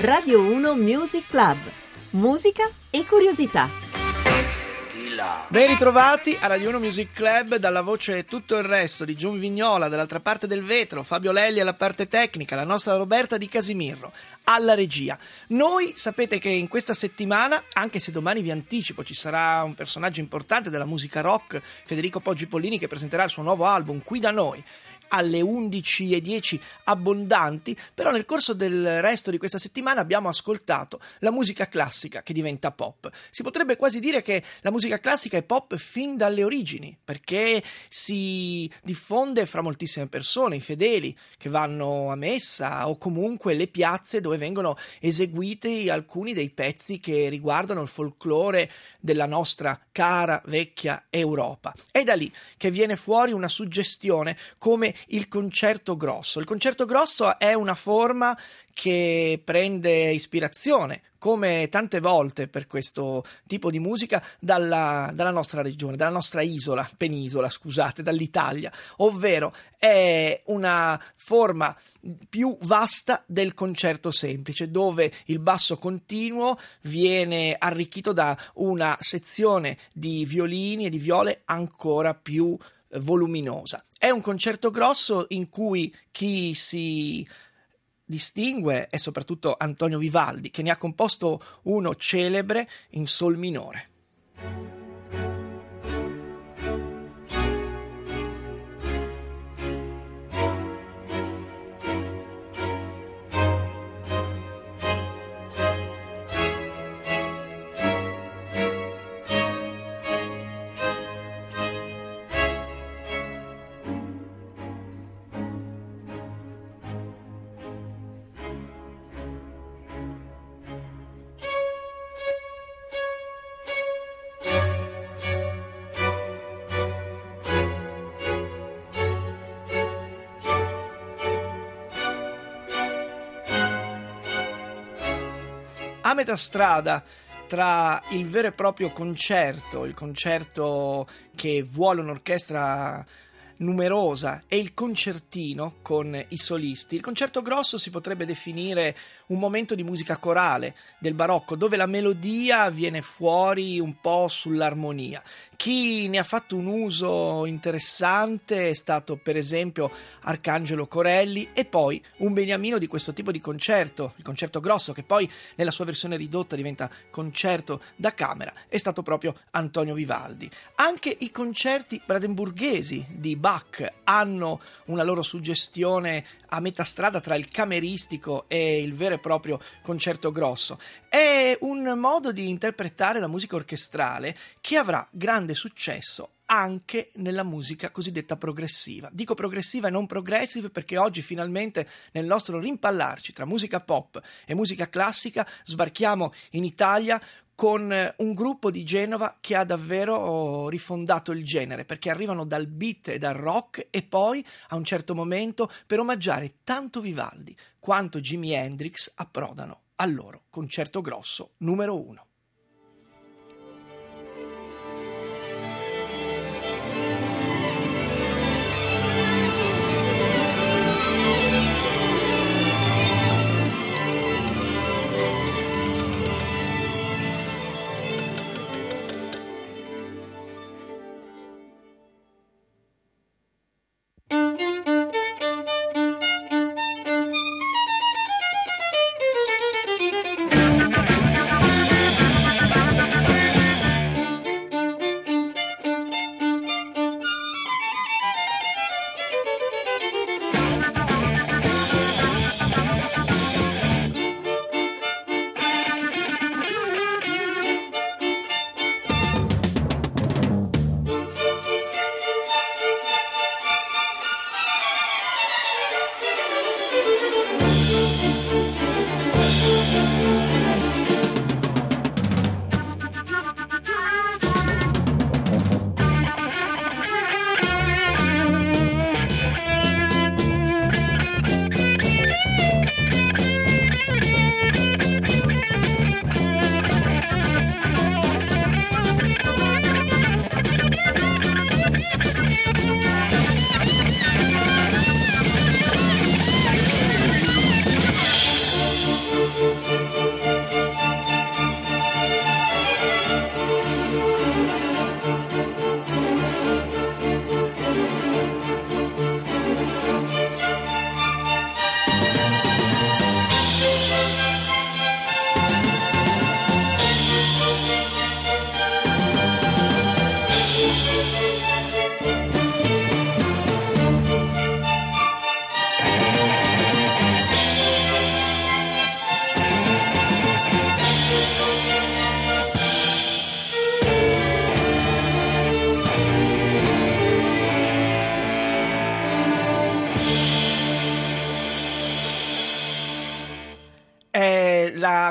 Radio 1 Music Club. Musica e curiosità. Ben ritrovati a Radio 1 Music Club dalla voce Tutto il resto di Giun Vignola, dall'altra parte del vetro, Fabio Lelli alla parte tecnica, la nostra Roberta Di Casimirro alla regia. Noi sapete che in questa settimana, anche se domani vi anticipo, ci sarà un personaggio importante della musica rock, Federico Poggi Pollini, che presenterà il suo nuovo album qui da noi alle 11.10 abbondanti, però nel corso del resto di questa settimana abbiamo ascoltato la musica classica che diventa pop. Si potrebbe quasi dire che la musica classica è pop fin dalle origini, perché si diffonde fra moltissime persone, i fedeli che vanno a messa o comunque le piazze dove vengono eseguiti alcuni dei pezzi che riguardano il folklore della nostra cara vecchia Europa. È da lì che viene fuori una suggestione come il concerto grosso. Il concerto grosso è una forma che prende ispirazione, come tante volte per questo tipo di musica, dalla, dalla, nostra regione, dalla nostra isola, penisola, scusate, dall'Italia, ovvero è una forma più vasta del concerto semplice, dove il basso continuo viene arricchito da una sezione di violini e di viole ancora più voluminosa. È un concerto grosso in cui chi si distingue è soprattutto Antonio Vivaldi, che ne ha composto uno celebre in sol minore. Metà strada tra il vero e proprio concerto, il concerto che vuole un'orchestra numerosa e il concertino con i solisti. Il concerto grosso si potrebbe definire un momento di musica corale del barocco dove la melodia viene fuori un po' sull'armonia. Chi ne ha fatto un uso interessante è stato per esempio Arcangelo Corelli e poi un beniamino di questo tipo di concerto, il concerto grosso che poi nella sua versione ridotta diventa concerto da camera, è stato proprio Antonio Vivaldi. Anche i concerti brandenburghesi di Bach hanno una loro suggestione a metà strada tra il cameristico e il vero e proprio concerto grosso. È un modo di interpretare la musica orchestrale che avrà grande successo anche nella musica cosiddetta progressiva. Dico progressiva e non progressive perché oggi finalmente nel nostro rimpallarci tra musica pop e musica classica sbarchiamo in Italia con eh, un gruppo di Genova che ha davvero rifondato il genere, perché arrivano dal beat e dal rock e poi, a un certo momento, per omaggiare tanto Vivaldi quanto Jimi Hendrix, approdano al loro concerto grosso numero uno.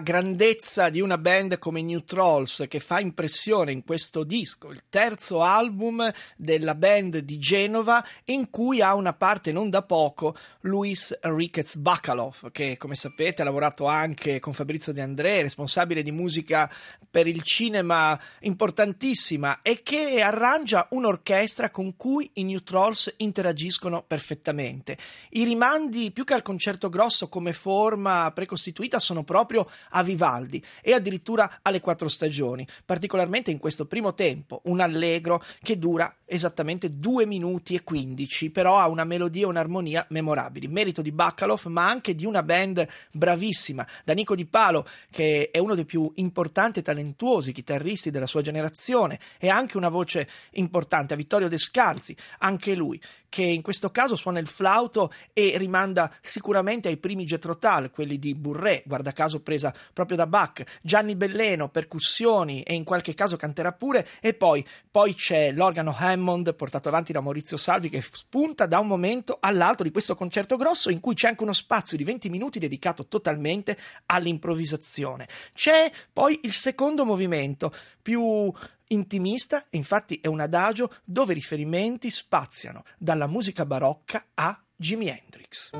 Grandezza di una band come New Trolls che fa impressione in questo disco, il terzo album della band di Genova in cui ha una parte non da poco Luis Enriquez Bacalov che come sapete ha lavorato anche con Fabrizio De André, responsabile di musica per il cinema importantissima e che arrangia un'orchestra con cui i New Trolls interagiscono perfettamente. I rimandi più che al concerto grosso come forma precostituita sono proprio a Vivaldi e addirittura alle quattro stagioni, particolarmente in questo primo tempo, un allegro che dura esattamente 2 minuti e 15, però ha una melodia e un'armonia memorabili. Merito di Bacalov, ma anche di una band bravissima, da Nico Di Palo, che è uno dei più importanti e talentuosi chitarristi della sua generazione, e anche una voce importante, a Vittorio De Scalzi, anche lui, che in questo caso suona il flauto e rimanda sicuramente ai primi Getrotal, quelli di Burré, guarda caso presa proprio da Bach, Gianni Belleno, percussioni e in qualche caso canterà pure, e poi, poi c'è l'organo Hammond portato avanti da Maurizio Salvi che spunta da un momento all'altro di questo concerto grosso in cui c'è anche uno spazio di 20 minuti dedicato totalmente all'improvvisazione. C'è poi il secondo movimento, più intimista, infatti è un adagio dove i riferimenti spaziano dalla musica barocca a Jimi Hendrix.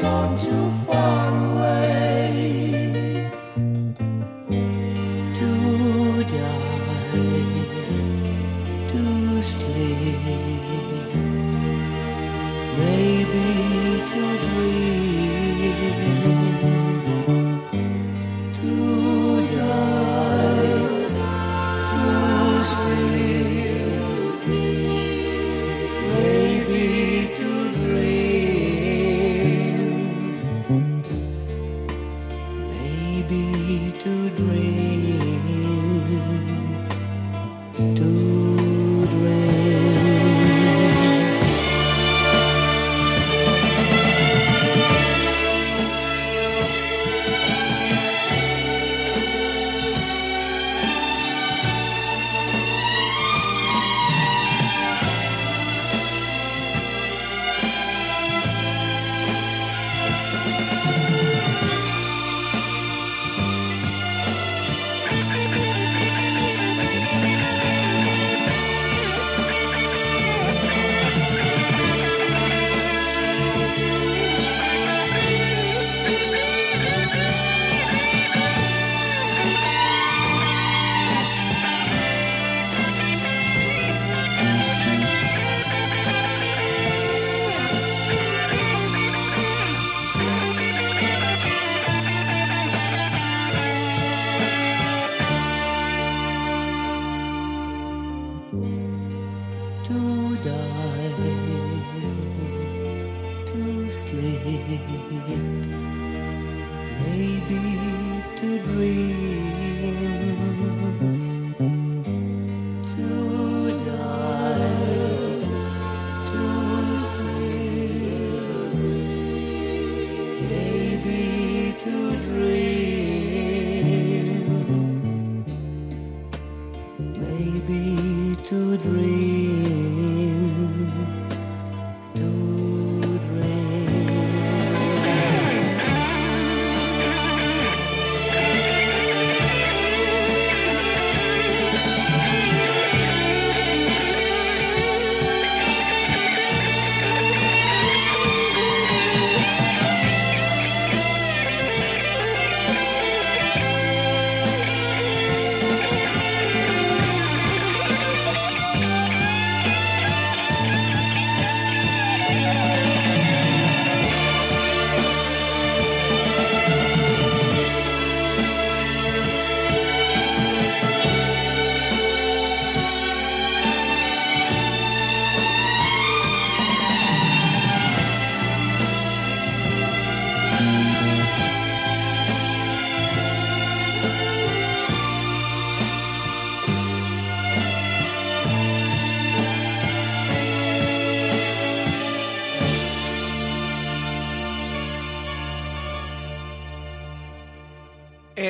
gone too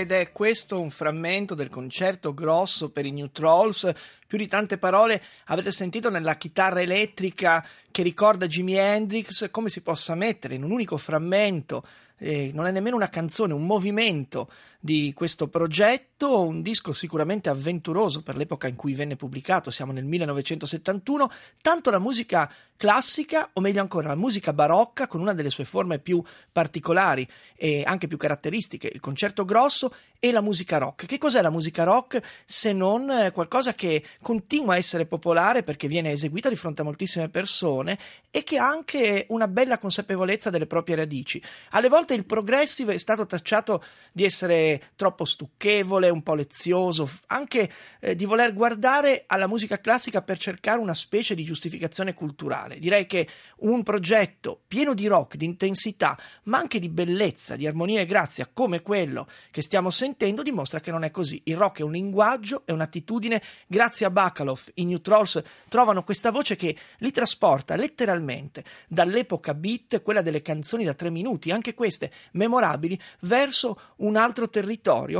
ed è questo un frammento del concerto grosso per i New Trolls. Più di tante parole avete sentito nella chitarra elettrica che ricorda Jimi Hendrix, come si possa mettere in un unico frammento eh, non è nemmeno una canzone, un movimento di questo progetto, un disco sicuramente avventuroso per l'epoca in cui venne pubblicato, siamo nel 1971, tanto la musica classica, o meglio ancora la musica barocca con una delle sue forme più particolari e anche più caratteristiche, il concerto grosso e la musica rock. Che cos'è la musica rock se non eh, qualcosa che continua a essere popolare perché viene eseguita di fronte a moltissime persone e che ha anche una bella consapevolezza delle proprie radici. Alle volte il progressive è stato tacciato di essere troppo stucchevole, un po' lezioso, anche eh, di voler guardare alla musica classica per cercare una specie di giustificazione culturale. Direi che un progetto pieno di rock, di intensità, ma anche di bellezza, di armonia e grazia, come quello che stiamo sentendo, dimostra che non è così. Il rock è un linguaggio, è un'attitudine. Grazie a Bacalov, i New Trolls trovano questa voce che li trasporta letteralmente dall'epoca beat, quella delle canzoni da tre minuti, anche queste memorabili, verso un altro territorio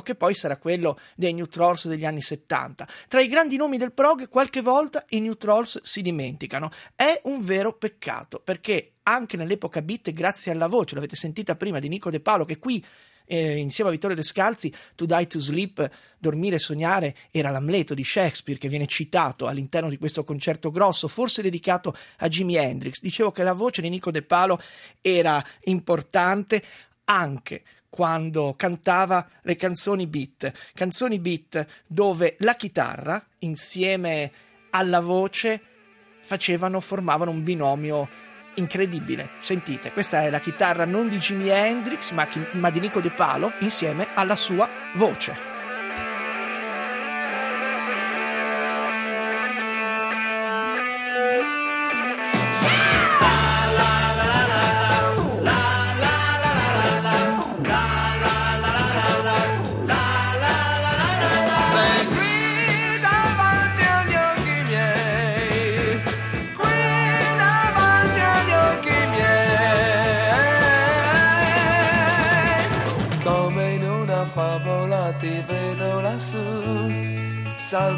che poi sarà quello dei New Trolls degli anni 70. Tra i grandi nomi del prog, qualche volta i New Trolls si dimenticano. È un vero peccato, perché anche nell'epoca beat, grazie alla voce, l'avete sentita prima di Nico De Paolo, che qui eh, insieme a Vittorio Descalzi, To Die to Sleep, Dormire e Sognare, era l'Amleto di Shakespeare che viene citato all'interno di questo concerto grosso, forse dedicato a Jimi Hendrix. Dicevo che la voce di Nico De Palo era importante anche quando cantava le canzoni beat, canzoni beat dove la chitarra insieme alla voce facevano, formavano un binomio incredibile. Sentite, questa è la chitarra non di Jimi Hendrix, ma, ma di Nico De Palo, insieme alla sua voce.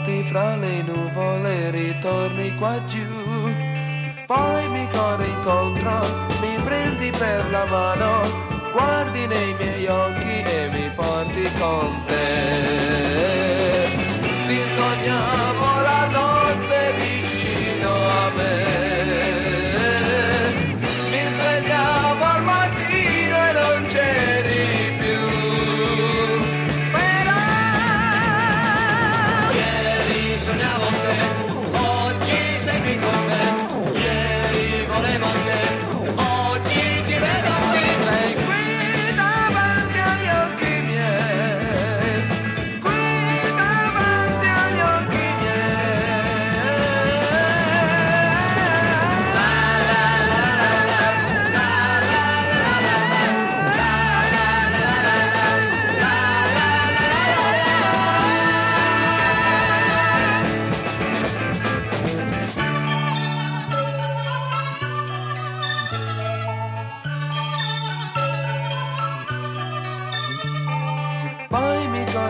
Salti fra le nuvole, ritorni qua giù. Poi mi corri incontro, mi prendi per la mano, guardi nei miei occhi e mi porti con te. Ti sognavo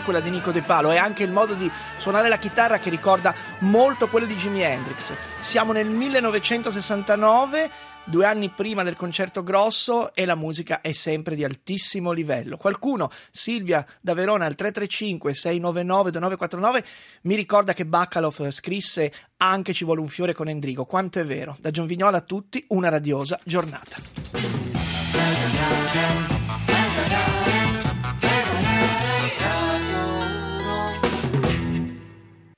eh, quella di Nico De Palo, e anche il modo di suonare la chitarra che ricorda molto quello di Jimi Hendrix. Siamo nel 1969 due anni prima del concerto grosso e la musica è sempre di altissimo livello. Qualcuno, Silvia da Verona al 335 699 2949, mi ricorda che Bacalov scrisse anche Ci vuole un fiore con Endrigo. Quanto è vero. Da Gion Vignola a tutti, una radiosa giornata.